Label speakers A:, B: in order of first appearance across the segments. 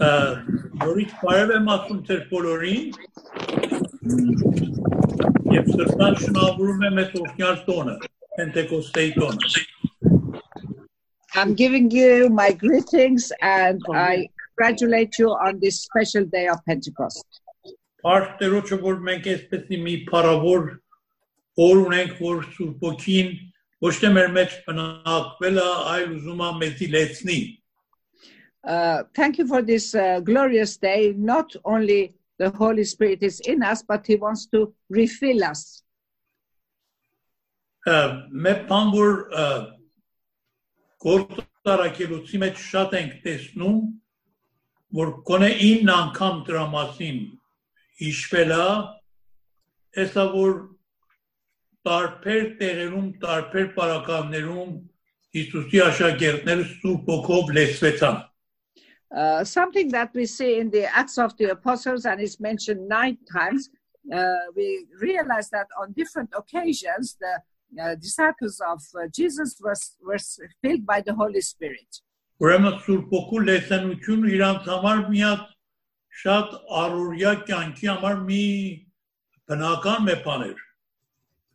A: որից բարև եմ ասում ձեր բոլորին եւ սրտան շնորհավորում եմ այդ օրհնյալ տոնը, Պենտեկոստեի տոնը։
B: I'm giving you my greetings and I congratulate you on this special day of Pentecost.
A: Բարդ Տերոջը որ մենք այսպեսի մի փառավոր օր ունենք, որ Սուրբ Օքին ոչ թե մեր մեջ բնակվել է, այլ ուզում է մեզի լեցնի։
B: Uh, thank you for this uh, glorious day. Not only the Holy Spirit is in us, but He wants to refill us.
A: Մեր բան որ գործարակելուցի մեջ շատ ենք տեսնում, որ կոնե 9 անգամ դրա մասին հիշվել է, հեսա որ տարբեր տեղերում, տարբեր պարականներում Հիսուսի աշակերտները սուրբ ոգով լեցվեցան։
B: Uh, something that we see in the Acts of the Apostles, and it's mentioned nine times, uh, we realize that on different occasions, the uh, disciples of uh, Jesus was, were filled by the Holy Spirit.
A: Ուրեմն Սուրբ Օգու լեսնությունը իրանց համար մի հատ շատ առօրյա կյանքի համար մի բնական մի բան էր։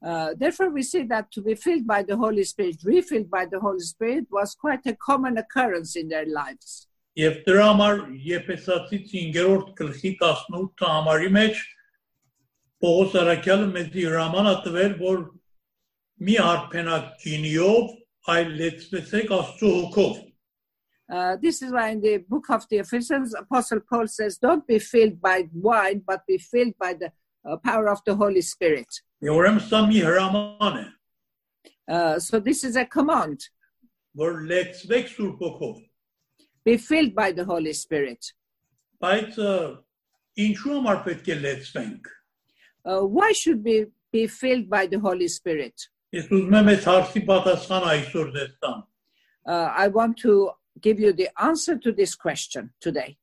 B: Uh, therefore, we see that to be filled by the Holy Spirit, refilled by the Holy Spirit, was quite a common occurrence in their lives.
A: Եվ դրա համար Եփեսացի 5-րդ գլխի 18 համարի մեջ Պողոս Արաքյալը մեզ հրաման է տվել, որ մի արփենակ գինիով, այլ լեցվեցեք Աստծո հոգով։
B: Uh, this is why in the book of the Ephesians, Apostle Paul says, Don't be filled by wine, but be filled by the uh, power of the Holy Spirit.
A: Եվ ուրեմն սա մի հրաման է,
B: Uh, so this is a command be filled by the Holy Spirit. Why should we be filled by the Holy Spirit? Uh, I want to give you the answer to this question today.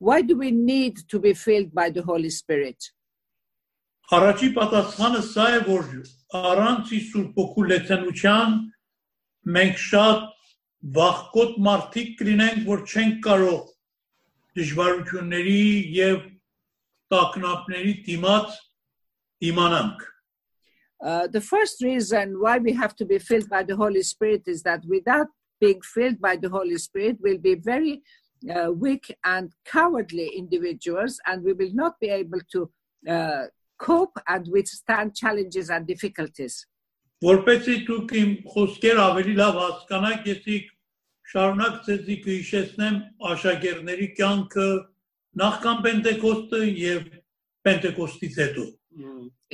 B: Why do we need to be filled by the Holy Spirit?
A: Առաջի պատասխանը սա է, որ առանց իսուր փոխու լեցանության մենք շատ վախկոտ մարդիկ կլինենք, որ չենք կարող դժվարությունների եւ տակնապների դիմաց իմանանք։
B: Uh, the first reason why we have to be filled by the Holy Spirit is that without being filled by the Holy Spirit, we'll be very uh, weak and cowardly individuals, and we will not be able to uh, cope and withstand challenges and difficulties.
A: Որպեսզի դուք իմ խոսքեր ավելի լավ հասկանաք, ես շարունակ ցեզի կհիշեցնեմ աշակերտների կյանքը նախքան Պենտեկոստը եւ Պենտեկոստից հետո։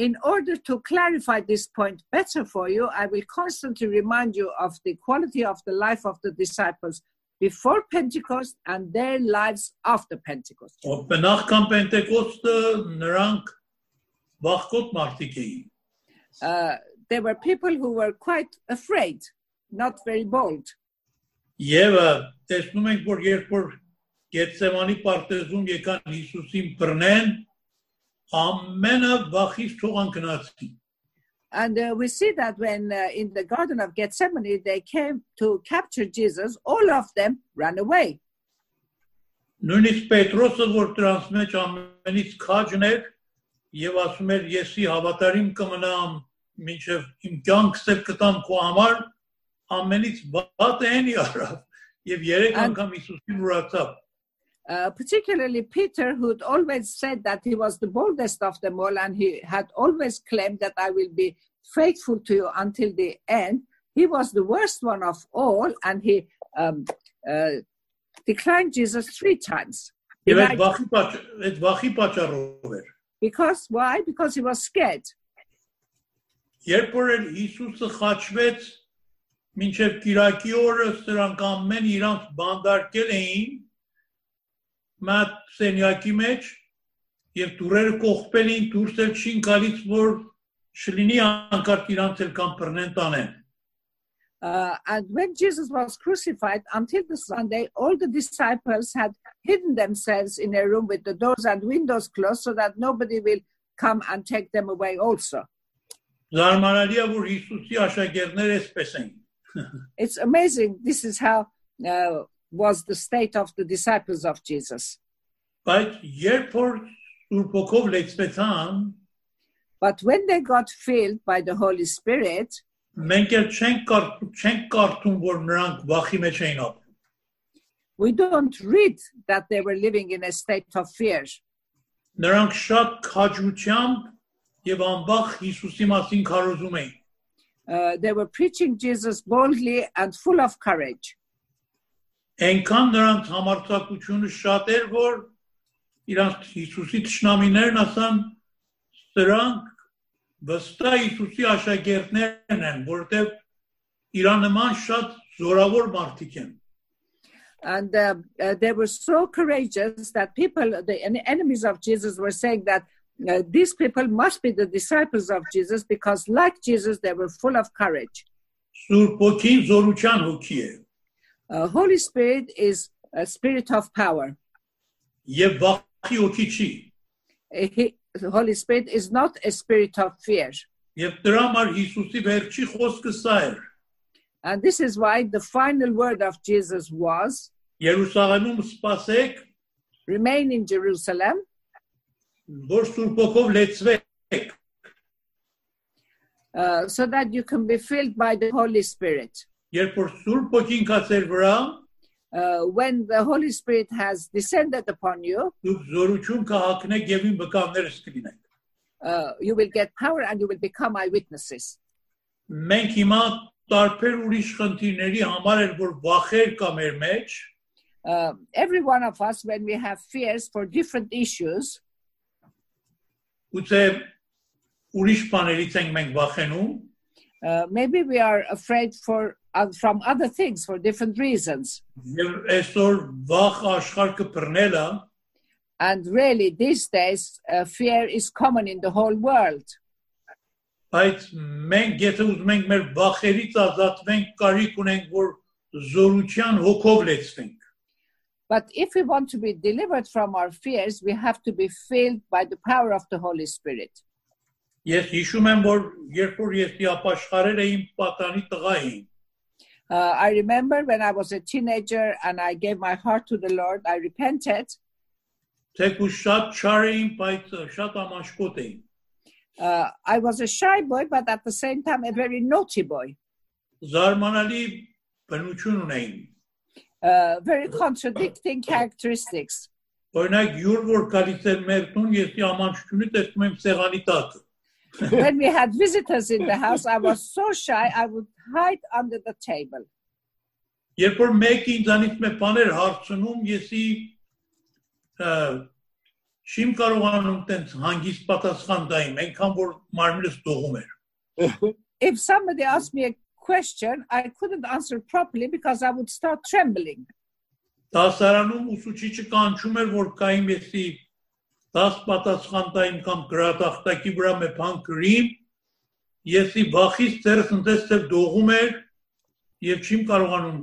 B: In order to clarify this point better for you, I will constantly remind you of the quality of the life of the disciples before Pentecost and their lives after Pentecost.
A: Ով նախքան Պենտեկոստը նրանք վախկոտ մարդիկ էին։
B: Uh, there were people who were quite afraid, not very bold.
A: Եվ ը, տեսնում ենք, որ երբ որ Գետսեմանի պարտեզում եկան Հիսուսին բռնեն, ամենը վախից թողան գնացին։
B: And uh, we see that when uh, in the Garden of Gethsemane they came to capture Jesus, all of them ran away.
A: Նույնիսկ Պետրոսը, որ դրանց մեջ ամենից քաջն էր, եւ ասում էր եսի հավատարիմ կմնամ میشه
B: Uh, particularly Peter, who'd always said that he was the boldest of them all, and he had always claimed that I will be faithful to you until the end. He was the worst one of all, and he um, uh, declined Jesus three times. Because why? Because he was scared.
A: Երբ որ էլ Հիսուսը խաչվեց մինչև Կիրակի օրը սրանք ամեն իրանց բանդարկել էին մատ սենյակի մեջ եւ դուրերը կողպել էին դուրս էլ չին գալիս որ չլինի անկարգ իրանց էլ կամ բռնեն տանեն
B: Uh, and when Jesus was crucified, until the Sunday, all the disciples had hidden themselves in a room with the doors and windows closed so that nobody will come and take them away also. It's amazing. This is how uh, was the state of the disciples of Jesus.
A: Բայց երբ որ Սուրբ Հոգով լեցվեցան,
B: But when they got filled by the Holy Spirit,
A: մենք էլ չենք կար- չենք կարդում, որ նրանք վախի մեջ էին ապրում։
B: we don't read that they were living in a state of fear.
A: Նրանք շատ քաջությամբ եւ անբախ Հիսուսի մասին քարոզում էին։
B: Uh, they were preaching Jesus boldly and full of courage.
A: Այնքան նրանց համարձակությունը շատ էր, որ իրանց Հիսուսի ճշնամիներն ասան, սրանք վստահ Հիսուսի աշակերտներն են, որտեղ իրան նման շատ զորավոր մարդիկ են։
B: And uh, uh, they were so courageous that people, the en- enemies of Jesus, were saying that Now, these people must be the disciples of Jesus because, like Jesus, they were full of courage. Uh, Holy Spirit is a spirit of power. Uh, he, Holy Spirit is not a spirit of fear. And this is why the final word of Jesus was Remain in Jerusalem uh, so that you can be filled by the Holy Spirit.
A: Jer për sul poqin ka
B: uh, when the Holy Spirit has descended upon you, uh, you will get power and you will become eyewitnesses. Uh, every one of us, when we have fears for different issues,
A: ուծե ուրիշ բաներից ենք մենք վախենում,
B: uh, maybe we are afraid for uh, from other things for different reasons. And really, these days, uh, fear is common in the whole world.
A: բայց մենք եթե ուզում ենք մեր վախերից ազատվենք, կարիք ունենք որ զորության հոգով լեցվենք։
B: But if we want to be delivered from our fears, we have to be filled by the power of the Holy Spirit.
A: Ես հիշում եմ որ երբ որ ես ապաշխարել էի իմ պատանի տղա էի,
B: Uh, I remember when I was a teenager and I gave my heart to the Lord, I repented.
A: թեկուզ շատ չար էի, բայց շատ ամաշխոտ էի։
B: Uh, I was a shy boy, but at the same time, a very naughty boy,
A: Զարմանալի բնություն ունեին։
B: uh, very contradicting characteristics.
A: Օրինակ յուր որ գալիս էր մեր տուն, ես ամանչությունը տեսնում եմ սեղանի տակը։
B: when we had visitors in the house, I was so shy, I would hide under the table.
A: Երբ որ մեկը ինձանից մի բաներ հարցնում, եսի ը, չիմ կարողանում տենց հանգիստ պատասխան տայիմ, այնքան որ մարմինս դողում էր։
B: If somebody asked me a question, I couldn't answer properly because I would start trembling.
A: Դասարանում ուսուցիչը կանչում էր, որ կայիմ եսի 10 պատասխան տայիմ կամ գրատախտակի վրա մի բան գրիմ, եսի վախից ծերս ընտես ծեր դողում էր եւ չիմ կարողանում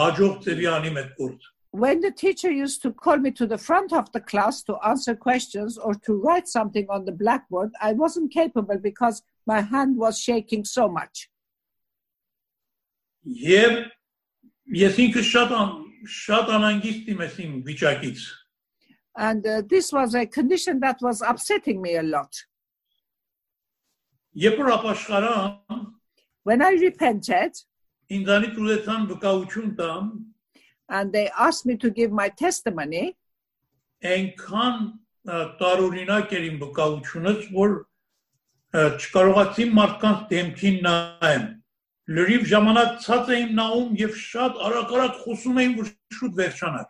A: հաջող ծերի անիմ այդ գործը։
B: When the teacher used to call me to the front of the class to answer questions or to write something on the blackboard, I wasn't capable because my hand was shaking so much.
A: Եվ ես ինքս շատ ան, շատ անհանգիստ եմ այս իմ վիճակից։
B: And uh, this was a condition that was upsetting me a lot.
A: Երբ որ ապաշխարա,
B: When I repented
A: ինձանից ուզեցան վկայություն տամ,
B: and they asked me to give my testimony,
A: այնքան ը, տարօրինակ էր իմ վկայությունս, որ ը, չկարողացի մարդկանց դեմքին նայեմ։ Լրիվ ժամանակ ցած էիմ նայում եւ շատ արագ-արագ խոսում էին, որ շուտ վերջանար։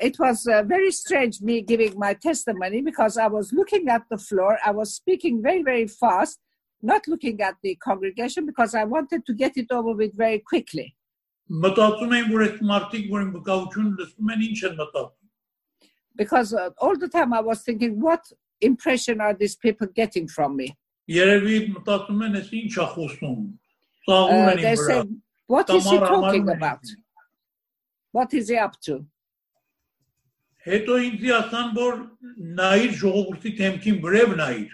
B: it was uh, very strange me giving my testimony because I was looking at the floor. I was speaking very, very fast, not looking at the congregation because I wanted to get it over with very quickly.
A: Մտածում էին, որ այդ մարդիկ, որ իմ վկայությունը լսում են, ինչ են մտածում։
B: Because uh, all the time I was thinking, what impression are these people getting from me?
A: Երևի մտածում են, ես ինչ է խոսում։ Ծաղում
B: Uh,
A: են
B: they
A: իմ վրա։
B: said, what is he
A: Tamara
B: talking
A: Marman.
B: about? What is he up to?
A: Հետո ինձ ասան, որ նայիր ժողովրդի թեմքին վրև նայիր։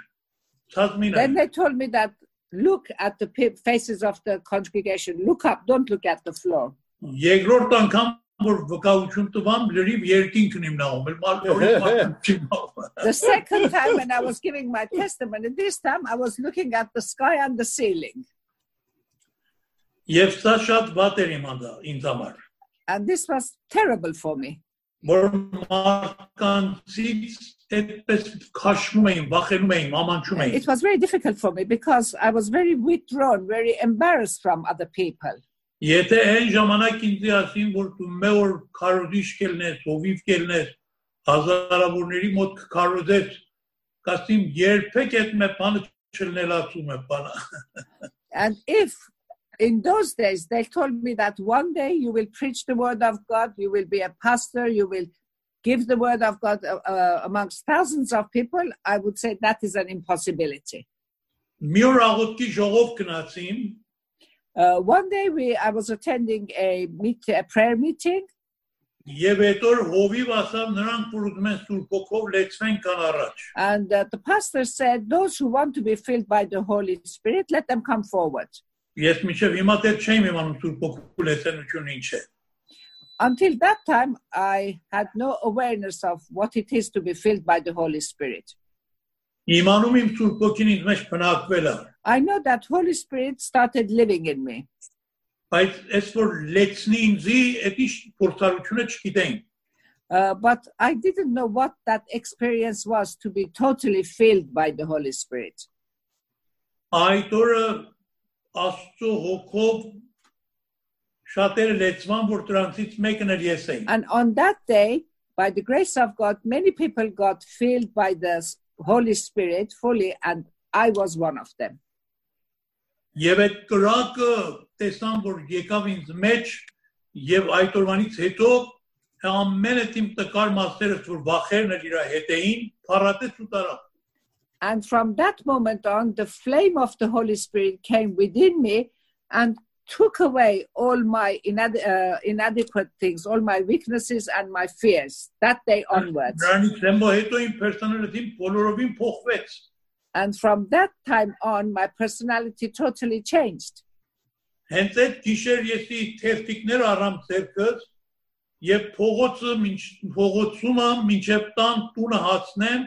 A: Ցած մի
B: Then
A: նայիր։
B: they told me that look at the pe- faces of the congregation. Look up, don't look at the floor.
A: Երկրորդ անգամ որ վկայություն տվամ լրիվ երկինքն իմ նայում, էլ մարդը չի նայում։
B: The second time when I was giving my testimony, this time I was looking at the sky and the ceiling.
A: Եվ սա շատ վատ էր իմ ինձ համար։
B: And this was terrible for me.
A: Որ մարդկանցից այդպես քաշվում էին, վախենում էին, ամանչում էին։
B: It was very difficult for me because I was very withdrawn, very embarrassed from other people.
A: Եթե այն ժամանակ ինձ ասին, որ դու մեր քարոզիչ կելնես, հովիվ կելնես, հազարավորների մոտ քարոզես, կասին երբեք այդ մի բանը չլնելացում է բանը։
B: And if in those days they told me that one day you will preach the word of God, you will be a pastor, you will give the word of God uh, uh, amongst thousands of people, I would say that is an impossibility.
A: Մի օր աղոթքի ժողով գնացին,
B: Uh, one day we, I was attending a, meet, a prayer meeting,
A: եւ այդ օր հովիվ ասավ նրանք որ ուզում են Սուրբ Հոգով լեցվեն կան առաջ։
B: and uh, the pastor said, Those who want to be filled by the Holy Spirit, let them come forward.
A: Ես մինչև հիմա դեռ չեմ իմանում Սուրբ Հոգու լեցենությունը ինչ է։
B: Until that time, I had no awareness of what it is to be filled by the Holy Spirit.
A: Իմանում իմ Սուրբ Հոգին ինձ մեջ բնակվել է,
B: I know that Holy Spirit started living in me.
A: բայց այս որ լեցնի ինձի, դա փորձառությունը չգիտեին։
B: Uh, but I didn't know what that experience was to be totally filled by the Holy Spirit.
A: Այդ օրը Աստծո հոգով շատերը լեցվան, որ դրանցից մեկն էլ ես էի։
B: And on that day, by the grace of God, many people got filled by the Holy Spirit fully, and I was one of them.
A: Եվ այդ կրակը տեսան, որ եկավ ինձ մեջ եւ այդ օրվանից հետո ամենը իմ տկար մասերս որ վախերն էլ իր հետ էին, փառատեց ու տարավ։
B: And from that moment on, the flame of the Holy Spirit came within me and took away all my inad- uh, inadequate things, all my weaknesses and my fears that day onwards.
A: Նրանից դեմո հետո իմ personality-ն բոլորովին փոխվեց։
B: And from that time on, my personality totally changed.
A: Հենց այդ գիշեր եսի թերթիկներ առամ ցերկս եւ փողոցը մինչ փողոցումը մինչև տան տունը հասնեմ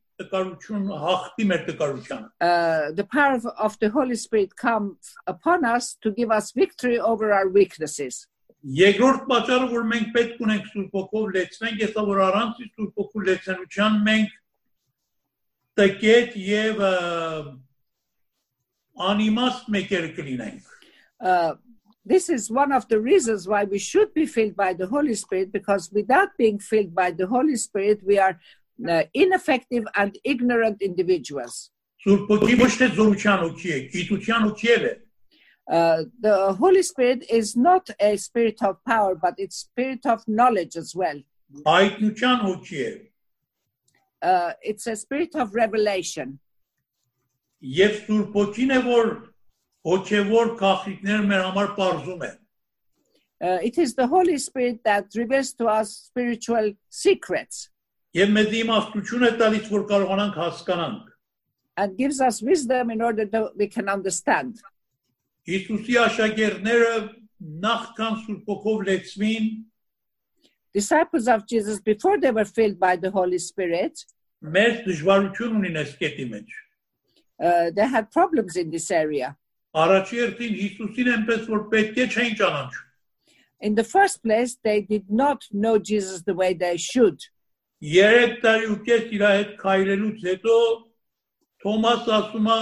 A: զորության հոգի է որ գալիս է մեր տկարությունը լրացնի տկարություն հաղթի մեր տկարությանը
B: Uh, the power of, of the Holy Spirit comes upon us to give us victory over our weaknesses.
A: Երկրորդ պատճառը որ մենք պետք ունենք Սուրբ Հոգով լեցնենք, եսա որ առանց Սուրբ Հոգու լեցնության մենք տկետ եւ ը, անիմաստ մեկեր կլինենք։
B: Uh, this is one of the reasons why we should be filled by the Holy Spirit, because without being filled by the Holy Spirit, we are uh, ineffective and ignorant individuals.
A: Սուրբ Հոգի ոչ թե զորության հոգի է, գիտության հոգի է։
B: Uh, the Holy Spirit is not a spirit of power, but it's spirit of knowledge as well.
A: Հայտնության հոգի է։
B: Uh, it's a spirit of revelation.
A: Եվ Սուրբ Հոգին է որ հոգևոր քաղաքները մեր համար բարձում է։
B: Uh, it is the Holy Spirit that reveals to us spiritual secrets
A: Եվ մեզ իմաստություն է տալիս որ կարողանանք հասկանանք։
B: and gives us wisdom in order that we can understand.
A: Հիսուսի աշակերտները նախքան Սուրբ Հոգով լեցվին,
B: Disciples of Jesus, before they were filled by the Holy Spirit,
A: մեծ դժվարություն ունին այս կետի մեջ։
B: uh, they had problems in this area.
A: Առաջի երթին Հիսուսին այնպես որ պետք է չէին ճանաչում։
B: In the first place, they did not know Jesus the way they should.
A: Երեք տարի ու կես իր հետ քայլելուց հետո Թոմաս ասում է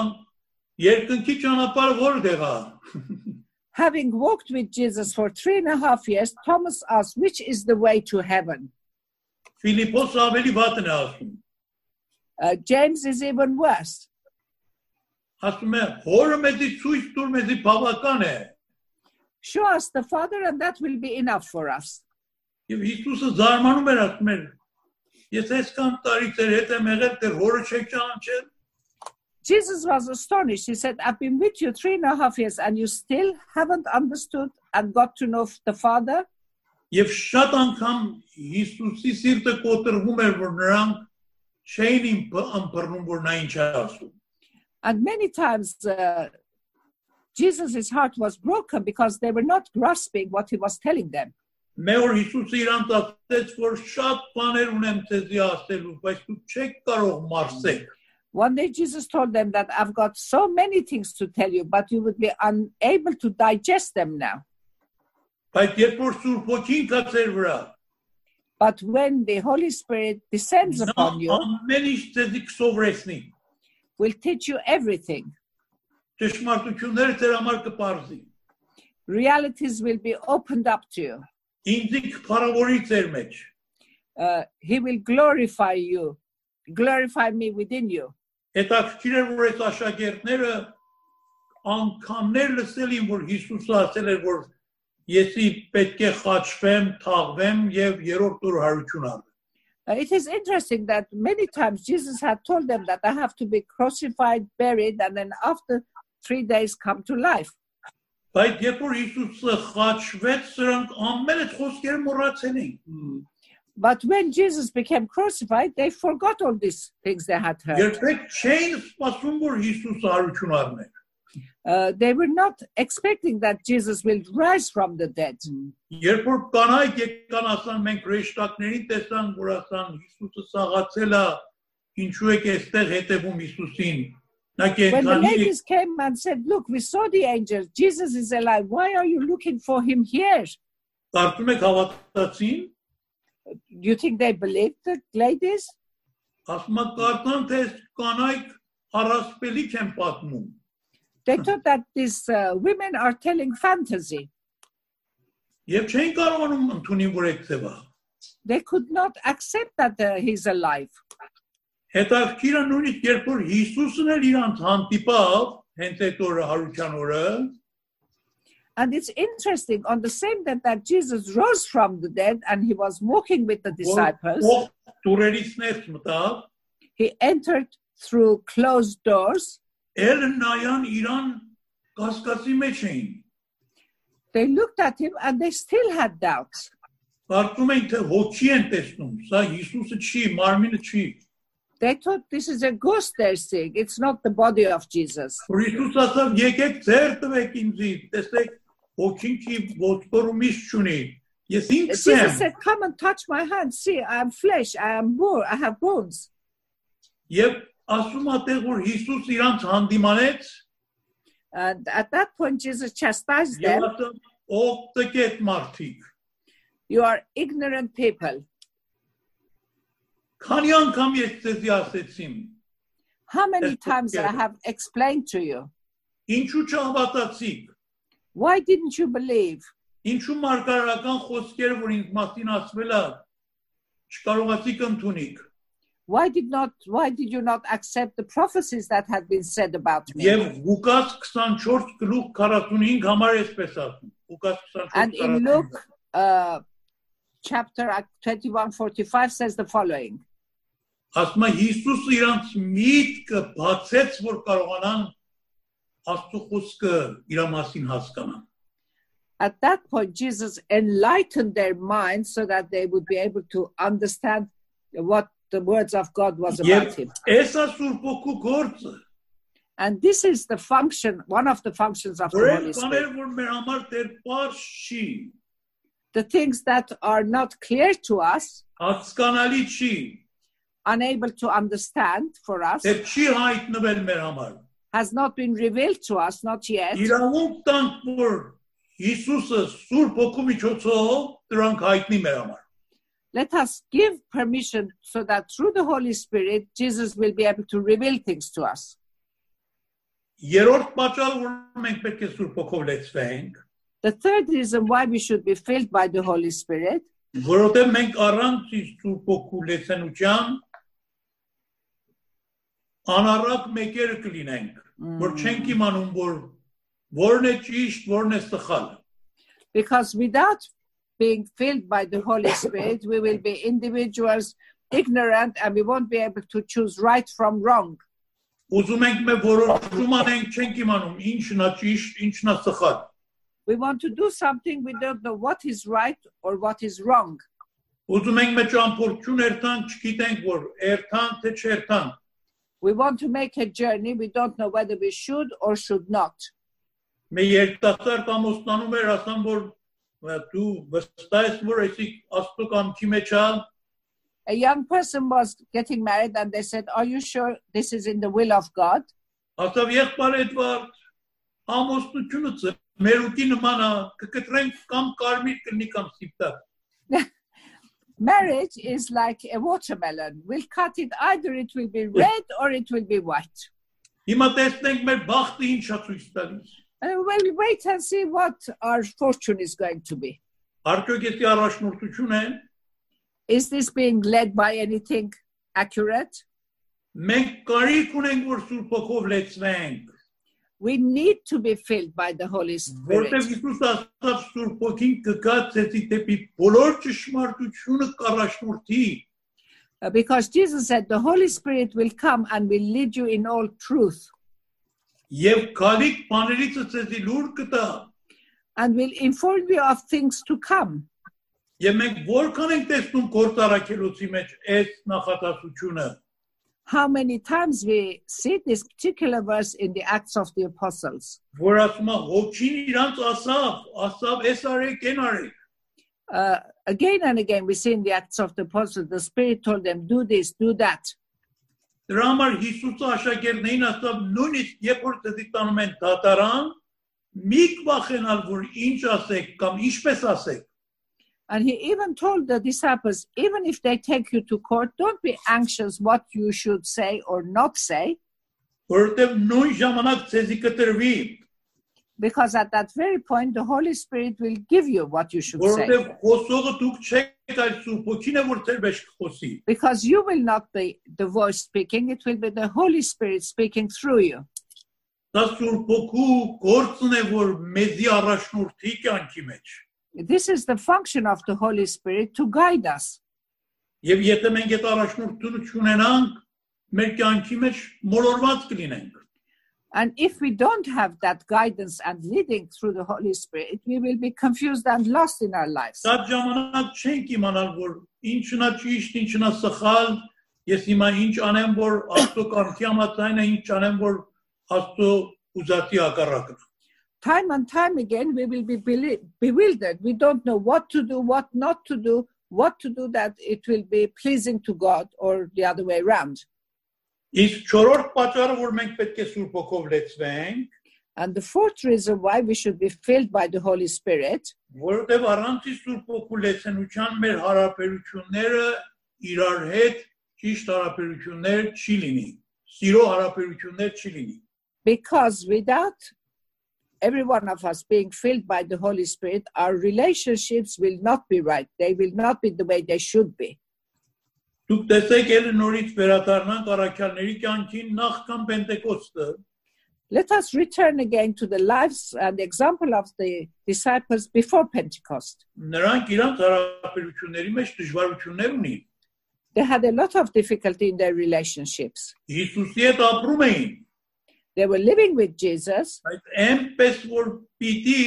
A: երկնքի ճանապարհը որտեղ է։
B: Having walked with Jesus for three and a half years, Thomas asked, Which is the way to heaven?
A: Ֆիլիպոս ավելի վատն է ասում։
B: Uh, James is even worse.
A: Ասում է հորը մեզի ցույց տուր մեզի բավական է։
B: Show us the Father, and that will be enough for us.
A: Եվ Հիսուսը զարմանում էր ասում էր Ես այսքան տարի ձեր հետ եմ եղել, դեռ հորը չեք ճանաչել։
B: Jesus was astonished. He said, I've been with you three and a half years and you still haven't understood and got to know the Father.
A: Եվ շատ անգամ Հիսուսի սիրտը կոտրվում էր, որ նրանք չէին ըմբռնում, որ նա ինչ է ասում։
B: And many times uh, Jesus' heart was broken because they were not grasping what he was telling them.
A: Մեր օր Հիսուսը իրանց ասեց, որ շատ բաներ ունեմ ձեզի ասելու, բայց դուք չեք կարող մարսել։
B: One day Jesus told them that I've got so many things to tell you, but you would be unable to digest them now.
A: Բայց երբ որ Սուրբ Հոգին կա ձեր վրա,
B: But when the Holy Spirit descends
A: նա
B: upon you,
A: ամեն ինչ ձեզի կսովրեսնի։
B: will teach you everything.
A: Ճշմարտությունները ձեր համար կպարզի։
B: Realities will be opened up to you.
A: Ինձի կփարավորի ձեր մեջ։
B: Uh, he will glorify you, glorify me within you.
A: Հետաքրքիր է որ այս աշակերտները անգամներ լսել են որ Հիսուսը ասել էր որ եսի պետք է խաչվեմ, թաղվեմ եւ երրորդ օր հարություն առնեմ։
B: Uh, it is interesting that many times Jesus had told them that I have to be crucified, buried, and then after three days come to life.
A: Բայց երբ որ Հիսուսը խաչվեց, սրանք ամեն այդ խոսքերը մոռացել են։
B: But when Jesus became crucified, they forgot all these things they had heard.
A: Երբեք չէին սպասում որ Հիսուսը հարություն առնի։
B: Uh, they were not expecting that Jesus will rise from the dead.
A: Երբ որ կանայք եկան ասան մենք ռեշտակներին տեսան, որ ասան Հիսուսը սաղացել է, ինչու եք այստեղ հետևում Հիսուսին։
B: When the ladies came and said, Look, we saw the angel, Jesus is alive, why are you looking for him here? Do you think they believed the ladies? They thought that these uh, women are telling fantasy. They could not accept that uh, he's alive
A: Հետաքրքիր է նույնիսկ երբ որ Հիսուսն էլ իրանց հանդիպավ, հենց այդ օրը հարության օրը,
B: And it's interesting, on the same day that Jesus rose from the dead and he was walking with the disciples,
A: ով դուրերից ներս մտավ,
B: he entered through closed doors.
A: ել նայան իրան կասկածի մեջ էին։
B: They looked at him and they still had doubts. They thought this is a ghost they're seeing, it's not the body of Jesus.
A: Որ Հիսուս ասավ, եկեք ձեր տվեք ինձի, տեսեք հոգին չի ոսկորումից չունի։ Ես ինքս
B: Jesus
A: եմ
B: said, Come and touch my hand. See, I am flesh, I am bone, I have bones.
A: եւ ասում է տեղ որ Հիսուս իրանց հանդիմանեց
B: And at that point, Jesus chastised
A: եւ
B: them.
A: ասում ով տկետ մարդիկ
B: You are ignorant people. How many
A: Yes,
B: times I
A: yes.
B: have explained to you?
A: ինչու չհավատացիք,
B: Why didn't you believe?
A: ինչու մարգարարական խոսքերը, որ ինձ մասին ասվել է, չկարողացիք ընդունիք։
B: Why did not? Why did you not accept the prophecies that had been said about me?
A: Եվ Ղուկաս 24 գլուխ 45 համար էսպես ասում։ Ղուկաս 24
B: And in Luke uh, chapter 21 45 says the following
A: ասում է Հիսուս իրանց միտքը բացեց, որ կարողանան Աստծո խոսքը իր մասին հասկանան.
B: At that point, Jesus enlightened their minds so that they would be able to understand what the words of God was about him. And this is the function, one of the functions of the Holy Spirit. The things that are not clear to us, unable to understand for us,
A: դեռ չի հայտնվել մեր համար։
B: has not been revealed to us, not yet.
A: Իրավունք տանք, որ Հիսուսը Սուրբ Օգու միջոցով դրանք հայտնի մեր համար։
B: Let us give permission so that through the Holy Spirit, Jesus will be able to reveal things to us.
A: Երրորդ պատճառը, որ մենք պետք է Սուրբ Օգով լեցվենք,
B: The third reason why we should be filled by the Holy Spirit,
A: որովհետև մենք առանց իսկ Սուրբ Օգու լեցնության անառակ մեկերը կլինենք, որ չենք իմանում, որ որն է ճիշտ, որն է սխալ։
B: because without being filled by the Holy Spirit, we will be individuals ignorant and we won't be able to choose right from wrong.
A: Ուզում ենք մեր որոշում անենք, չենք իմանում ինչն է ճիշտ, ինչն է սխալ։
B: We want to do something, we don't know what is right or what is wrong.
A: Ուզում ենք մեր ճամփորդություն երթանք, չգիտենք որ երթան թե չերթան։
B: We want to make a journey, we don't know whether we should or should not.
A: Մեր երիտասարդ ամուսնանում էր ասան որ «Ա, դու վստահ ես որ էսի աստծո կամքի մեջ է
B: A young person was getting married and they said, Are you sure this is in the will of God?
A: ասավ եղբայր Էդվարդ ամուսնությունը ծ- մերուկի նման է կկտրենք կամ կարմիր կլինի կամ սիպտակ
B: Marriage is like a watermelon. We'll cut it, either it will be red or it will be white.
A: Հիմա տեսնենք մեր բախտը ինչ է ցույց տալիս
B: And we'll wait and see what our fortune is going to be.
A: Արդյոք էսի առաջնորդություն է
B: Is this being led by anything accurate?
A: մենք կարիք ունենք որ Սուրբ Հոգով լեցվենք
B: We need to be filled by the Holy Spirit.
A: որտեղ Հիսուս ասաց Սուրբ Հոգին կգա ցեցի դեպի բոլոր ճշմարտությունը կառաջնորդի
B: Uh, because Jesus said, The Holy Spirit will come and will lead you in all truth
A: եւ քալիք բաներից ցեցի լուր կտա
B: and will inform you of things to come.
A: եւ մենք որքան ենք տեսնում գործարակելոցի մեջ այս նախատասությունը
B: How many times we see this particular verse in the Acts of the Apostles.
A: որ ասում է հոգին իրանց ասավ ասավ էս արեք են արեք
B: Uh, again and again, we see in the Acts of the Apostles, the Spirit told them, Do this, do that.
A: Դրա համար Հիսուսը աշակերտներին ասավ նույնիսկ երբ որ դեպի տանում են դատարան մի վախենալ որ ինչ ասեք կամ ինչպես ասեք
B: And he even told the disciples, even if they take you to court, don't be anxious what you should say or not say,
A: որովհետև նույն ժամանակ ցեզի կտրվի
B: because at that very point, the Holy Spirit will give you what you should say.
A: որովհետև խոսողը դուք չեք այլ Սուրբ Հոգին է որ ձեր մեջ կխոսի
B: Because you will not be the voice speaking, it will be the Holy Spirit speaking through you.
A: դա Սուրբ Հոգու գործն է որ մեզի առաջնորդի կյանքի մեջ
B: This is the function of the Holy Spirit to guide us.
A: եւ եթե մենք այդ առաջնորդությունը չունենանք մեր կյանքի մեջ մոլորված կլինենք
B: And if we don't have that guidance and leading through the Holy Spirit, we will be confused and lost in our lives.
A: Դա ժամանակ չենք իմանալ որ ինչն է ճիշտ, ինչն է սխալ, ես հիմա ինչ անեմ որ Աստծո կամքի համաձայն է, ինչ անեմ որ Աստծո ուզածի հակառակն է։
B: Time and time again, we will be beli- bewildered. We don't know what to do, what not to do, what to do that it will be pleasing to God or the other way around.
A: Իսկ չորրորդ պատճառը որ մենք պետք է Սուրբ Հոգով լեցվենք,
B: And the fourth reason why we should be filled by the Holy Spirit,
A: որովհետև առանց ի Սուրբ Հոգու լեցնության մեր հարաբերությունները իրար հետ ճիշտ հարաբերություններ չի լինի։ Սիրո հարաբերություններ չի լինի։
B: because without every one of us being filled by the Holy Spirit, our relationships will not be right. They will not be the way they should be.
A: Դուք տեսեք ել նորից վերադառնանք առաքյալների կյանքին նախքան Պենտեկոստը,
B: Let us return again to the lives and the example of the disciples before Pentecost.
A: նրանք իրանք հարաբերությունների մեջ դժվարություններ ունին։
B: They had a lot of difficulty in their relationships.
A: Հիսուսի հետ ապրում էին,
B: They were living with Jesus,
A: բայց այնպես որ պիտի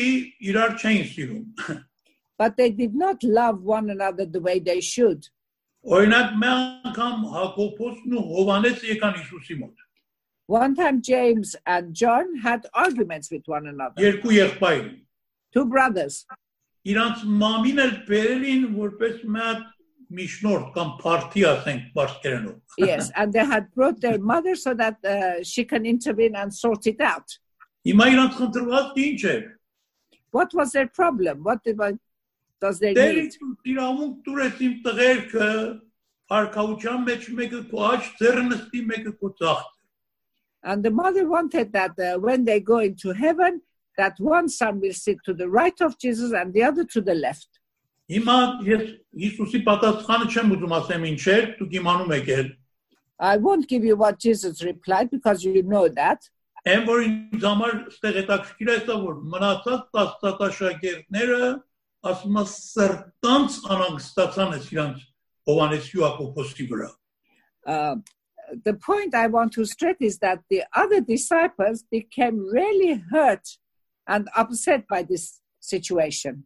A: իրար չէին սիրում։
B: but they did not love one another the way they should.
A: Օրինակ մի անգամ Հակոբոսն ու Հովանես եկան Հիսուսի մոտ։
B: One time, James and John had arguments with one another,
A: Երկու եղբայր։
B: two brothers.
A: Իրանց մամին էլ բերելին որպես մի հատ միշնորդ կամ party ասենք բարձերենով։
B: Yes, and they had brought their mother so that uh, she can intervene and sort it out.
A: Հիմա իրանց խնդրվածքը ինչ է։
B: What was their problem? What did, what does they
A: Դեր
B: need?
A: իրավունք դուրես իմ տղերքը արքայության մեջ մեկը քո աջ ձեռը նստի մեկը քո ցախ
B: And the mother wanted that uh, when they go into heaven, that one son will sit to the right of Jesus and the other to the left.
A: Հիմա ես Հիսուսի պատասխանը չեմ ուզում ասեմ ինչ էր, դուք իմանում եք էլ։
B: I won't give you what Jesus replied because you know that.
A: Այն որ ինձ համար ստեղ հետաքրքիր է սա որ մնացած տասատաշակերտները ասում են սրտանց անհանգստացան ես իրանց Հովանես Հակոբոսի վրա։
B: Uh, the point I want to stress is that the other disciples became really hurt and upset by this situation.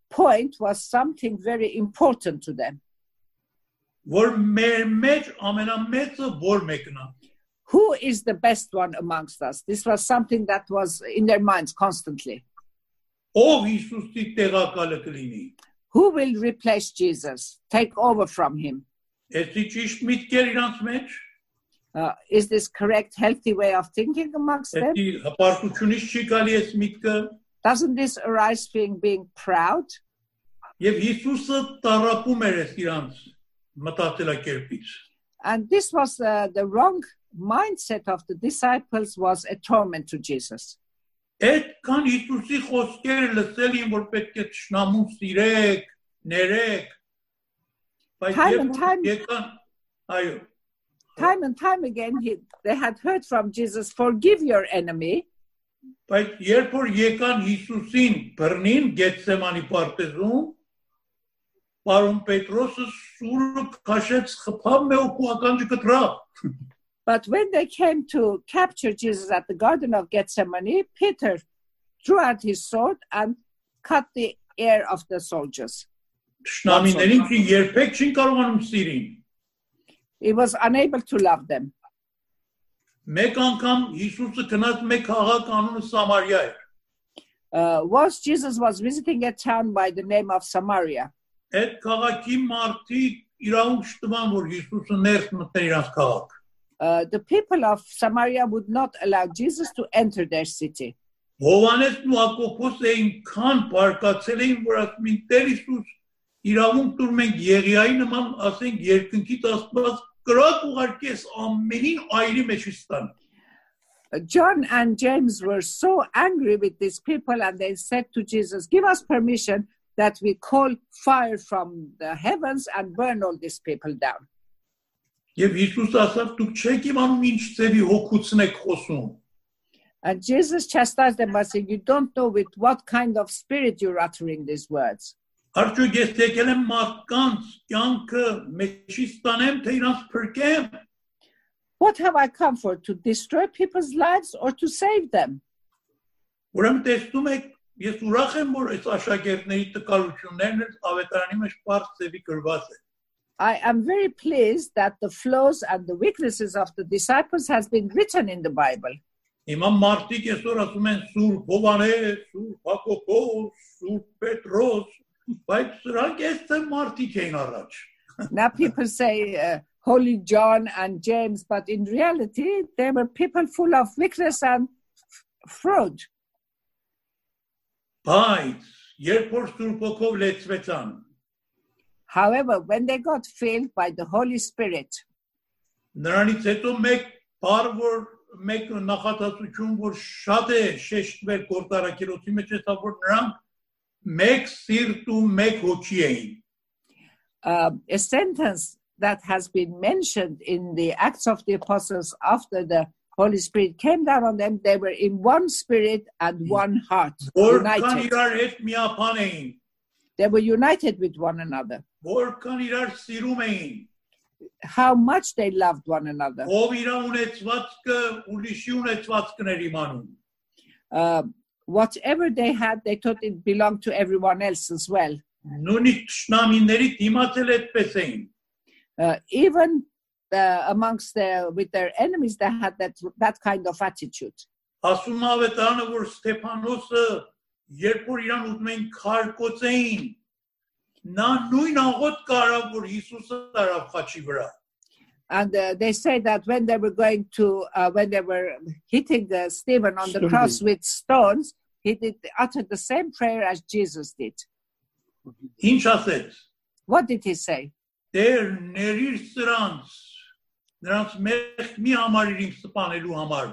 B: point was something very important to them. Who is the best one amongst us? This was something that was in their minds constantly. Who will replace Jesus, take over from him? Uh, is this correct, healthy way of thinking amongst them?
A: էսի հպարտությունից չի գալի այս միտքը,
B: Doesn't this arise being being proud?
A: եւ Հիսուսը տարապում էր այս իրանց մտածելակերպից։
B: And this was uh, the wrong mindset of the disciples was a torment to Jesus.
A: Այդքան Հիսուսի խոսքերը լսել են, որ պետք է ճշնամուն սիրեք, ներեք։ Բայց
B: Time
A: երբ
B: and
A: որ
B: time-
A: եկան, այո,
B: Time and time again, he, they had heard from Jesus, "Forgive your enemy."
A: Բայց երբ որ եկան Հիսուսին բռնին Գեթսեմանի պարտեզում, Պարոն Պետրոսը սուրը քաշեց խփավ մեկ ու ականջը կտրավ։
B: But when they came to capture Jesus at the Garden of Gethsemane, Peter drew out his sword and cut the ear of the soldiers.
A: Ճշնամիներին չի երբեք չին կարողանում սիրին։
B: He was unable to love them.
A: Մեկ անգամ Հիսուսը գնաց մեկ քաղաք անունը Սամարիա էր։
B: Uh, once Jesus was visiting a town by the name of Samaria.
A: Այդ քաղաքի մարդիկ իրավունք չտվան, որ Հիսուսը ներս մտներ իրանց քաղաք։
B: Uh, the people of Samaria would not allow Jesus to enter their city.
A: Հովանեսն ու Հակոբոս այնքան բարկացել էին, որ ասում են Տեր Հիսուս իրավունք տուր մենք Եղիայի նման ասենք երկնքից Աստված կրակ ուղարկես ամենին այրի մեջ ստան։
B: Uh, John and James were so angry with these people, and they said to Jesus, Give us permission that we call fire from the heavens and burn all these people down.
A: Եվ Հիսուս ասավ՝ դուք չեք իմանում ինչ ծևի հոգուցն եք խոսում։
B: And Jesus chastised them by saying, You don't know with what kind of spirit you're uttering these words.
A: Արդյոք ես եկել եմ մարդկանց կյանքը մեջի ստանեմ, թե իրանց փրկեմ։
B: What have I come for? To destroy people's lives or to save them?
A: Ուրեմն տեսնում եք, ես ուրախ եմ, որ այս աշակերտների տկարություններն էլ ավետարանի մեջ բարձ ծևի գրված է։
B: I am very pleased that the flaws and the weaknesses of the disciples has been written in the Bible.
A: Հիմա մարդիկ այսօր ասում են Սուրբ Հովանես, Սուրբ Հակոբոս, Սուրբ Պետրոս, բայց սրանք այստեղ մարդիկ էին առաջ։
B: Now people say uh, Holy John and James, but in reality, they were people full of weakness and f- fraud.
A: Բայց երբ որ Սուրբ Հոգով լեցվեցան,
B: However, when they got filled by the Holy Spirit,
A: նրանից հետո մեկ բառ որ մեկ նախատասություն որ շատ է շեշտվել գործարակիրոցի մեջ է որ նրանք
B: uh, a sentence that has been mentioned in the Acts of the Apostles after the Holy Spirit came down on them, they were in one spirit and one heart. United. They were united with one another. How much they loved one another. Uh, whatever they had, they thought it belonged to everyone else as well.
A: Նույնիսկ ճշնամիների դիմացել այդպես էին։
B: Uh, even uh, amongst their, with their enemies, they had that, that kind of attitude.
A: Ասում ավետարանը որ Ստեփանոսը երբ որ իրան ուտում էին քարկոծեին, նա նույն աղոտ կարավ որ Հիսուսը տարավ խաչի վրա։
B: And uh, they say that when they were going to, uh, when they were hitting uh, Stephen on the
C: Stoning.
B: cross with stones, he did uttered the same prayer as Jesus did.
A: Ինչ ասեց։
B: What did he say?
A: Տեր ներիր սրանց նրանց մեղք մի համարիր ինձ սպանելու համար։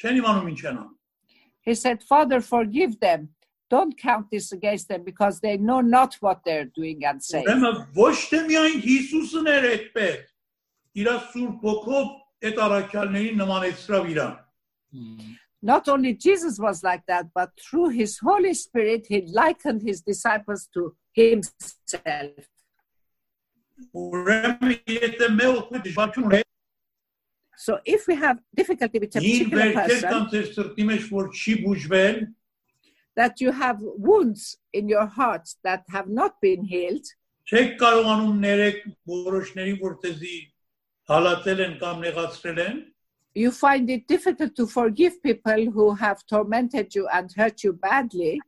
A: Չեն իմանում ինչ են անում։
B: He said, Father, forgive them. Don't count this against them because they know not what they're doing and saying.
A: Ուրեմն ոչ թե միայն Հիսուսն էր այդպես։ Իր սուրբ ոգով այդ առաքյալներին նմանեցրավ իրան։
B: Not only Jesus was like that, but through his Holy Spirit, he likened his disciples to himself.
A: Ուրեմն եթե մեր օգուտ դժվարություն ունի,
B: So if we have difficulty with a
A: իր
B: particular
A: վերքեր
B: person,
A: կամ ձեր սրտի մեջ որ չի բուժվել,
B: that you have wounds in your heart that have not been healed,
A: չեք կարողանում ներեք որոշների, որ դեզի հալածել են կամ նեղացրել են,
B: you find it difficult to forgive people who have tormented you and hurt you badly.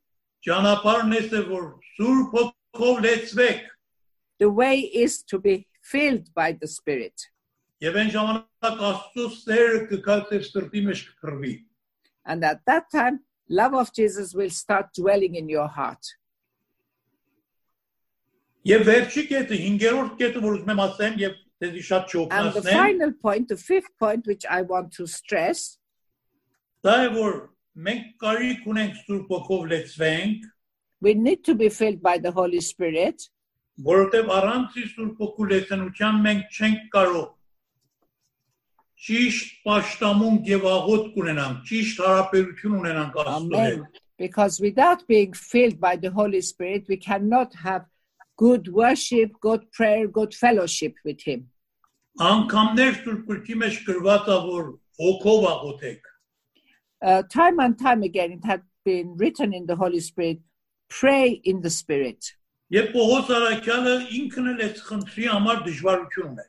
A: ճանապարհն է որ սուրբ ոգով լեցվեք
B: The way is to be filled by the Spirit.
A: եւ այն ժամանակ Աստծո սերը կգա ձեր սրտի մեջ կկրվի։
B: And at that time, love of Jesus will start dwelling in your heart.
A: Եվ վերջի կետը, 5-րդ կետը, որ ուզում եմ ասեմ եւ դեզի շատ
B: And the
A: չօգնացնեմ,
B: final point, the fifth point, which I want to stress,
A: դա է որ մենք կարիք ունենք սուրբ ոգով լեցվենք,
B: we need to be filled by the Holy Spirit
A: որովհետեւ առանց իր սուրբ ոգու լեցնության մենք չենք կարող ճիշտ պաշտամունք եւ աղոթք ունենանք, ճիշտ հարաբերություն ունենանք Աստծո հետ։
B: Amen. Because without being filled by the Holy Spirit, we cannot have good worship, good prayer, good fellowship with Him.
A: Անկամներ սուրբ գրքի մեջ գրված է որ հոգով աղոթեք։
B: Uh, time and time again, it had been written in the Holy Spirit pray in the Spirit.
A: Եվ Պողոս Արաքյալը ինքն էլ այդ խնդրի համար դժվարություն ուներ։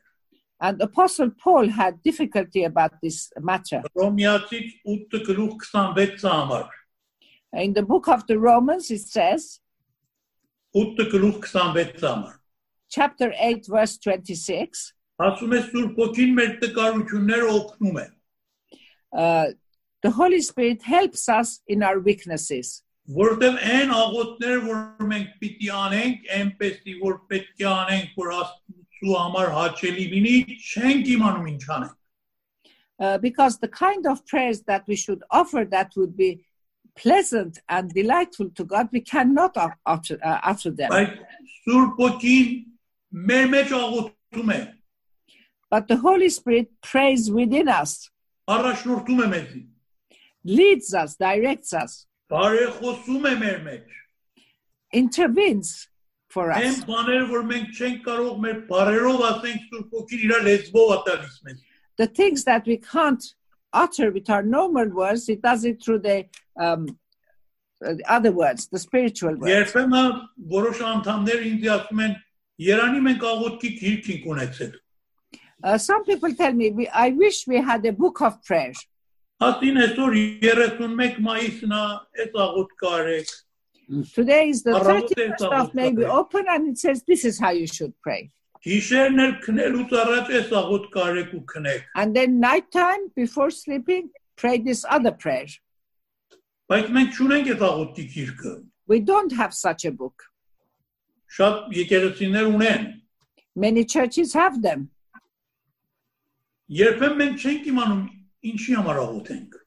B: And Apostle Paul had difficulty about this matter.
A: Հռոմեացի 8 գլուխ 26-ը համար։
B: In the book of the Romans, it says,
A: 8 գլուխ 26-ը համար։
B: chapter 8, verse 26,
A: Ասում է Սուրբ ոգին մեր տկարությունները օգնում է,
B: uh, the Holy Spirit helps us in our weaknesses.
A: որովհետև այն աղոթները, որ մենք պիտի անենք, այնպեսի որ պետք է անենք, որ Աստծո համար հաճելի լինի, չենք իմանում ինչ անենք։
B: Uh, because the kind of prayers that we should offer that would be pleasant and delightful to God, we cannot utter, uh, utter them. But the Holy Spirit prays within us, leads us, directs us, intervenes for us. The things that we can't utter with our normal words, it does it through the um, uh, the other words, the spiritual words.
A: Երբեմն որոշ անդամներ ինձ ասում են, Երանի մենք աղոթքի քիրք ենք ունեցել։
B: Uh, some people tell me, we, I wish we had a book of prayer.
A: Ասին այսօր 31 մայիսն է, այս աղոթքը արեք։
B: Today is the
A: Առավոտ
B: 31st
A: էլ
B: of May. We
A: ծաղոթք
B: open and it says, This is how you should pray.
A: Գիշերն էլ քնելուց առաջ այս աղոթքը արեք ու քնեք։
B: And then nighttime, before sleeping, pray this other prayer.
A: Բայց մենք չունենք այդ աղոթքի քիրքը։
B: We don't have such a book.
A: Շատ եկեղեցիներ ունեն։
B: Many churches have them.
A: Երբեմն մենք չենք իմանում ինչի համար աղոթենք։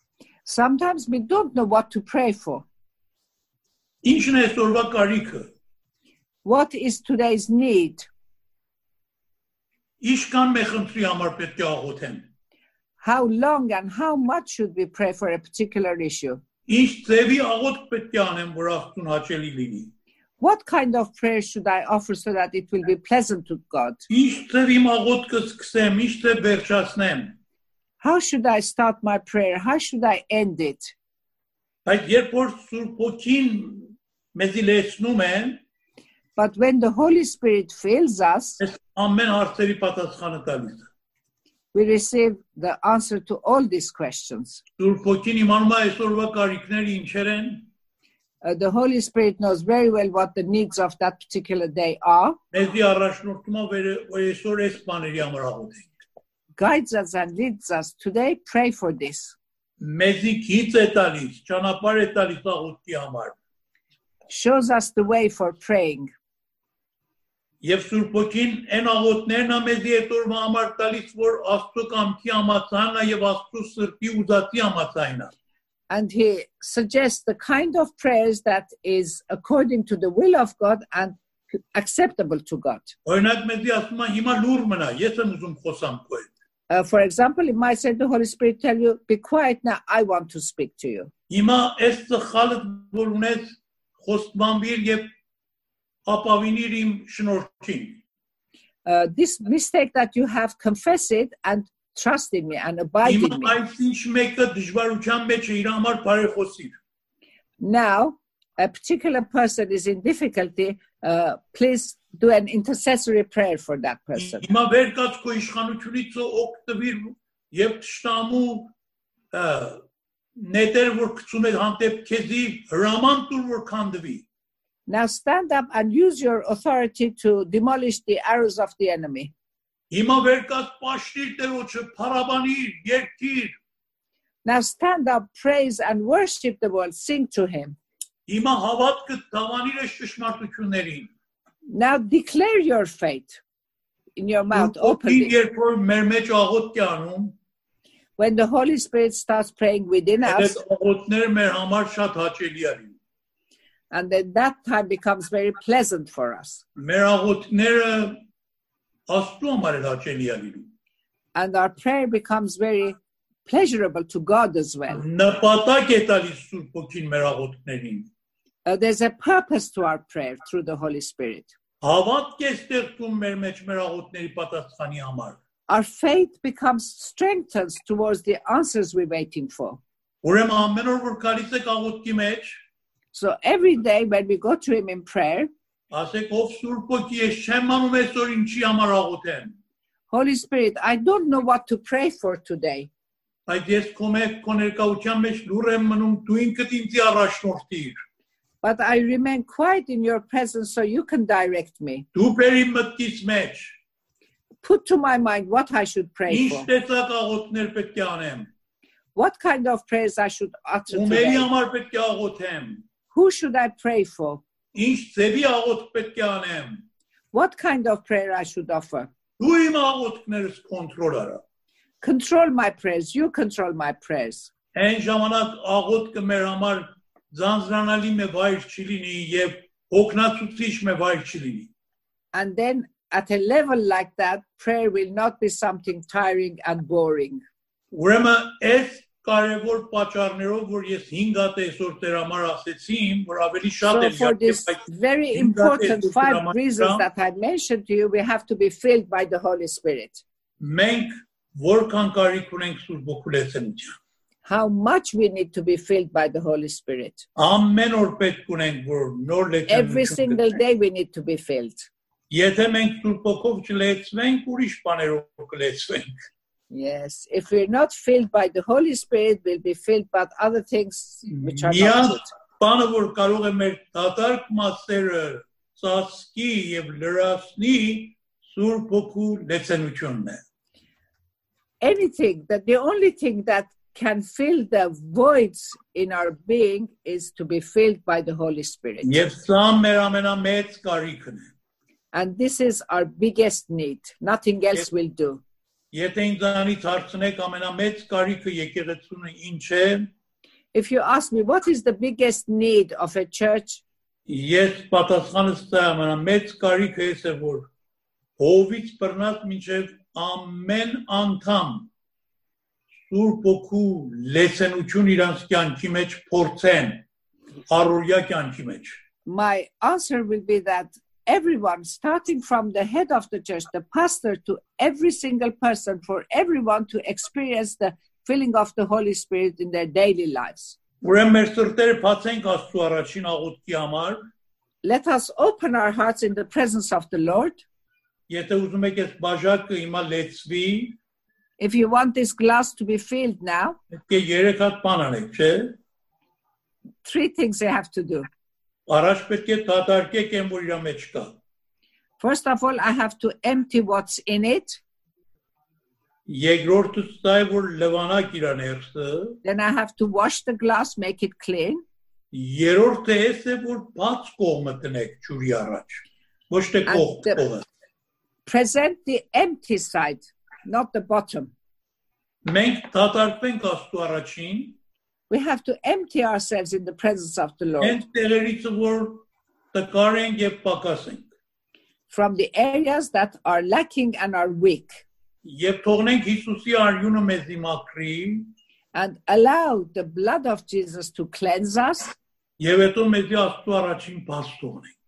B: Sometimes we don't know what to pray for.
A: Ինչն է այսօրվա կարիքը։
B: What is today's need?
A: Իշքան մեխնդրի համար պետք է աղոթեմ։
B: How long and how much should we pray for a particular issue?
A: Ինչ ձևի աղոթք պետք է անեմ, որ Աստծուն հաճելի լինի։
B: What kind of prayer should I offer so that it will be pleasant to God?
A: Ինչ ձև իմ աղոթքը սկսեմ, ինչ ձև վերջացնեմ։
B: How should I start my prayer? How should I end it?
A: Բայց երբ որ Սուրբ Ոգին մեզի լեցնում է,
B: But when the Holy Spirit fills us,
A: այս ամեն հարցերի պատասխանը տալիս է։
B: we receive the answer to all these questions.
A: Սուրբ Ոգին իմանում է այսօրվա կարիքները ինչեր են,
B: Uh, the Holy Spirit knows very well what the needs of that particular day are,
A: մեզի առաջնորդում է վեր որ այսօր այս բաների համար աղոթենք։
B: guides us and leads us. Today, pray for this.
A: Մեզի քիծ է տալիս, ճանապարհ է տալիս աղոթքի համար։
B: Shows us the way for praying.
A: Եվ Սուրբ Ոգին այն աղոթներն է մեզի այդ օրվա համար տալիս, որ Աստծո կամքի համացանն է եւ Աստծո սրտի ուզածի համացանն է։
B: And he suggests the kind of prayers that is according to the will of God and acceptable to God.
A: Օրինակ մեզի ասում է հիմա լուր մնա, ես եմ ուզում խոսամ քո հետ։
B: Uh, for example, it might say the Holy Spirit tell you, be quiet now, I want to speak to you.
A: Հիմա այս ծխալը որ ունես խոստմանվիր եւ ապավինիր իմ շնորհքին։
B: Uh, this mistake that you have, confess it and trust in me and abide
A: Հիմա
B: in me.
A: այս ինչ մեկը դժվարության մեջ է իր համար բարեխոսիր։
B: Now, a particular person is in difficulty, uh, please do an intercessory prayer for that person.
A: Հիմա վեր կաց քո իշխանությունից օգտվիր եւ ճշտամու ը, նետեր որ գցում է հանդեպ քեզի հրաման տուր որ քանդվի։
B: Now stand up and use your authority to demolish the arrows of the enemy. Now stand up, praise and worship the Lord, sing to Him. Now declare your faith in your mouth openly. When the Holy Spirit starts praying within us, and then that time becomes very pleasant for us.
A: Մեր աղոթները Աստծո համար էլ հաճելի են։
B: And our prayer becomes very pleasurable to God as well.
A: Նպատակ է տալիս Սուրբ Ոգին մեր աղոթքներին։
B: Uh, there's a purpose to our prayer through the Holy Spirit.
A: Հավատք է ստեղծում մեր մեջ մեր աղոթների պատասխանի համար։
B: Our faith becomes strengthened towards the answers we're waiting for.
A: Ուրեմն ամեն օր որ գալիս եք աղոթքի մեջ,
B: So every day when we go to Him in prayer,
A: ասեք ով Սուրբ Ոգի է, չեմ անում այսօր ինչի համար աղոթեմ։
B: Holy Spirit, I don't know what to pray for today,
A: Բայց ես քո մեջ քո ներկայության մեջ լուր եմ մնում, դու ինքդ ինձ առաջնորդիր։
B: but I remain quiet in your presence so you can direct me.
A: Դու բերի մտքից մեջ
B: Put to my mind what I should pray
A: ինչ
B: for,
A: տեսակ աղոթներ պետք է անեմ։
B: what kind of prayers I should utter
A: Ումերի
B: today,
A: համար պետք է աղոթեմ։
B: who should I pray for,
A: Ինչ ձևի աղոթք պետք է անեմ։
B: what kind of prayer I should offer.
A: Դու իմ աղոթքներս կոնտրոլ արա։
B: Control my prayers, you control my prayers.
A: Այն ժամանակ աղոթքը մեր համար ձանձրանալի մի վայր չի լինի եւ օգնացուցիչ մի վայր չի լինի։
B: And then at a level like that, prayer will not be something tiring and boring.
A: Ուրեմն այս կարևոր պատճառներով որ ես 5 հատ այսօր Տեր համար ասեցիմ, որ ավելի շատ
B: So
A: է
B: for this very important five reasons
A: that
B: that I mentioned to you, we have to be filled by the Holy Spirit.
A: մենք որքան կարիք ունենք Սուրբ Օգուլեսնության։
B: How much we need to be filled by the Holy Spirit.
A: Ամեն օր պետք ունենք որ նոր
B: Every
A: լեցնություն
B: single
A: գտնենք։
B: day we need to be filled.
A: Եթե մենք Սուրբ Օգով չլեցվենք, ուրիշ բաներով կլեցվենք։
B: Yes. If we're not filled by the Holy Spirit, we'll be filled by other things which are
A: Միան
B: not good.
A: բանը որ կարող է մեր դատարկ մասերը ծածկի եւ լրացնի Սուրբ Օգու լեցնությունն է։
B: Anything that the only thing that can fill the voids in our being is to be filled by the Holy Spirit.
A: Եվ սա մեր ամենամեծ կարիքն է։
B: And this is our biggest need. Nothing else will do.
A: Եթե ինձանից հարցնեք ամենամեծ կարիքը եկեղեցունը ինչ է,
B: If you ask me, what is the biggest need of a church?
A: ես պատասխանս տա ամենամեծ կարիքը էս է որ հովից բռնած մինչև ամեն անդամ Սուրբ ոգու լեցնություն իրանց կյանքի մեջ փորձեն առօրյա կյանքի մեջ
B: My answer will be that everyone, starting from the head of the church, the pastor, to every single person, for everyone to experience the filling of the Holy Spirit in their daily lives. Let us open our hearts in the presence of the Lord. If you want this glass to be filled now, three things you have to do.
A: Առաջ պետք է դատարկեք այն որ իր մեջ կա
B: First of all, I have to empty what's in it.
A: Երկրորդը դա է որ լվանակ իր ներսը
B: Then I have to wash the glass, make it clean.
A: Երրորդը էս է որ բաց կողմը տնեք ջուրի առաջ։ ոչ թե
B: the-
A: կողը։
B: Present the empty side, not the bottom.
A: Մենք դատարկվենք Աստծո առաջին,
B: We have to empty ourselves in the presence of the Lord
A: հենց տեղերից որ տկար ենք եւ պակաս ենք։
B: from the areas that are lacking and are weak
A: Եվ թողնենք Հիսուսի արյունը մեզի մաքրի,
B: and allow the blood of Jesus to cleanse us.
A: եւ հետո մեզի Աստծո առաջին բաց թողնենք։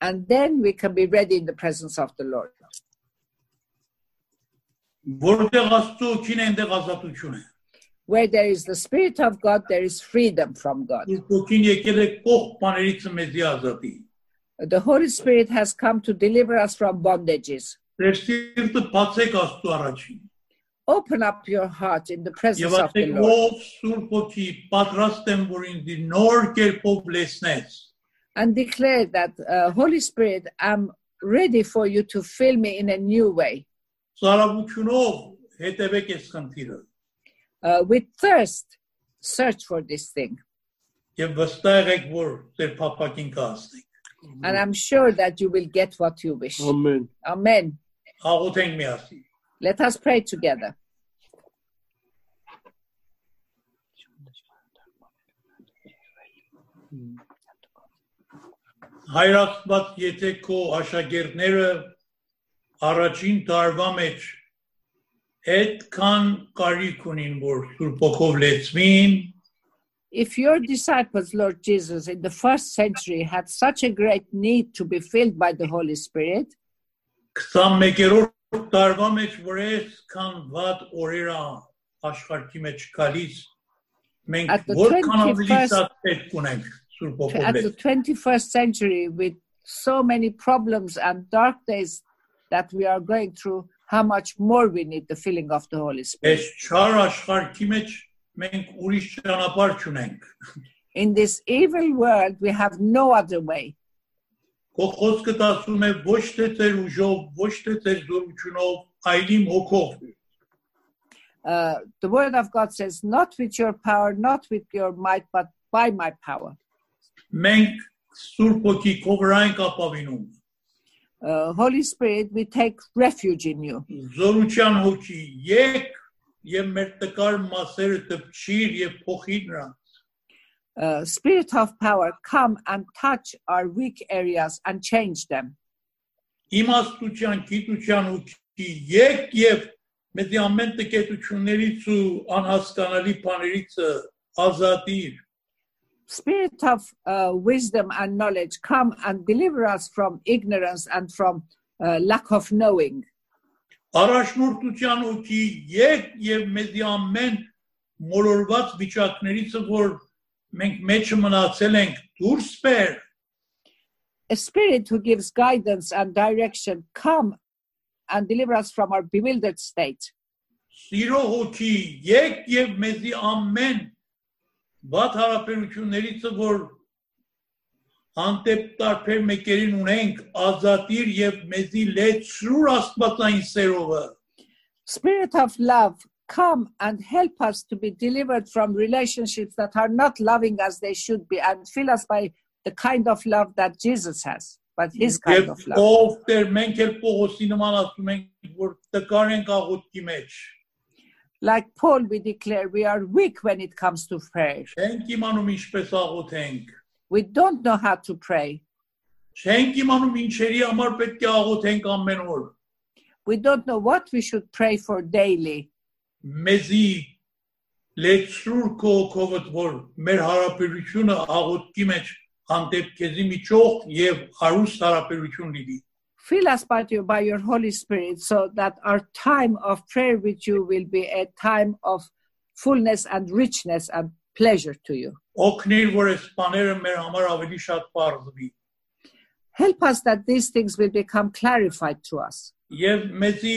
B: And then we can be ready in the presence of the Lord. Where there is the Spirit of God, there is freedom from God.
A: Սուրբ ոգին եկել է կողք բաներից մեզի ազատի։
B: The Holy Spirit has come to deliver us from bondages.
A: Ձեր սիրտը բացեք Աստծո առաջին։
B: Open up your heart in the presence
A: Եվ
B: of the
A: ասեք
B: Lord
A: ով Սուրբ ոգի պատրաստ եմ որ ինձ նոր կերպով լեսնես։
B: and declare that, uh, Holy Spirit, I'm ready for you to fill me in a new way.
A: Սարավությունով հետևեք այս խնդիրը
B: Uh, with thirst, search for this thing.
A: եւ վստահ եղեք որ ձեր փապակին կհասնեք։
B: And I'm sure that you will get what you wish.
C: Amen.
B: Amen.
A: Աղոթենք միասին։
B: Let us pray together.
A: Հայր Աստված, եթե քո աշակերտները առաջին տարվա մեջ
B: if your disciples, Lord Jesus, in the first century had such a great need to be filled by the Holy Spirit, at the 21st century, with so many problems and dark days that we are going through, how much more we need the filling of the Holy Spirit.
A: Այս չար աշխարհի մեջ մենք ուրիշ ճանապարհ չունենք։
B: In this evil world, we have no other way.
A: Քո խոսքը ասում է ոչ թե ձեր ուժով, ոչ թե ձեր զորությունով, այլ իմ հոգով։
B: Uh, the word of God says, not with your power, not with your might, but by my power.
A: Մենք Սուրբ ոգի քո վրա ենք ապավինում։
B: Uh, Holy Spirit, we take refuge in you.
A: Զորության հոգի, եկ եւ մեր տկար մասերը դպչիր եւ փոխի նրան։
B: Uh, Spirit of power, come and touch our weak areas and change them.
A: Իմաստության, գիտության հոգի, եկ եւ մեծ ամեն տկետություններից ու անհասկանալի բաներից ազատիր։
B: Spirit of uh, wisdom and knowledge, come and deliver us from ignorance and from uh, lack of knowing.
A: Առաջնորդության հոգի եկ եւ մեծ ամեն մոլորված վիճակներից որ մենք մեջը մնացել ենք դուրս բեր
B: A spirit who gives guidance and direction, come and deliver us from our bewildered state.
A: Սիրո հոգի եկ եւ մեզի ամեն վատ հարաբերություններից որ անտեպ տարբեր մեկերին ունենք ազատիր եւ մեզի լեցրուր աստվածային սերովը
B: Spirit of love, come and help us to be delivered from relationships that are not loving as they should be and fill us by the kind of love that Jesus has, but his kind
A: եւ
B: of love.
A: ով դեր մենք էլ Պողոսի նման ասում ենք որ տկար ենք աղոթքի մեջ
B: Like Paul, we declare we are weak when it comes to prayer.
A: չենք իմանում ինչպես աղոթենք
B: We don't know how to pray.
A: չենք իմանում ինչերի համար պետք է աղոթենք ամեն օր
B: We don't know what we should pray for daily.
A: մեզի լեցրուր քո կովդ որ մեր հարաբերությունը աղոթքի մեջ հանդեպ քեզի միջող եւ հարուստ հարաբերություն լինի
B: Fill us by your, by your Holy Spirit so that our time of prayer with you will be a time of fullness and richness and pleasure to you.
A: օգնիր որ այս բաները մեր համար ավելի շատ բարձվի
B: Help us that these things will become clarified to us.
A: եւ մեզի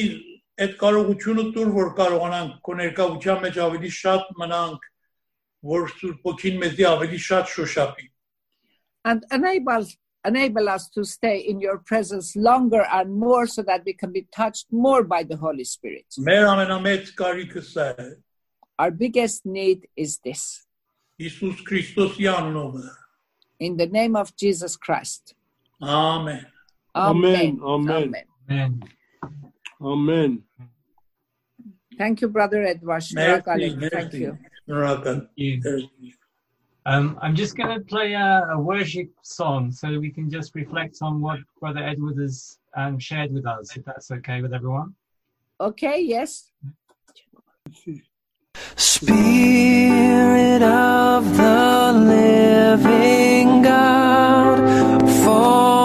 A: այդ կարողությունը տուր որ կարողանանք քո ներկայության մեջ ավելի շատ մնանք որ Սուրբ ոգին մեզի ավելի շատ շոշափի
B: And enable, enable us to stay in your presence longer and more so that we can be touched more by the Holy Spirit. Our biggest need is this. In the name of Jesus Christ.
A: Amen.
C: Amen. Amen.
D: Amen.
C: Amen.
B: Thank you, Brother Edward. Thank you.
D: Um, I'm just going to play a, a, worship song so we can just reflect on what Brother Edward has um, shared with us, if that's okay with everyone.
B: Okay, yes.
E: Spirit of the living God, fall.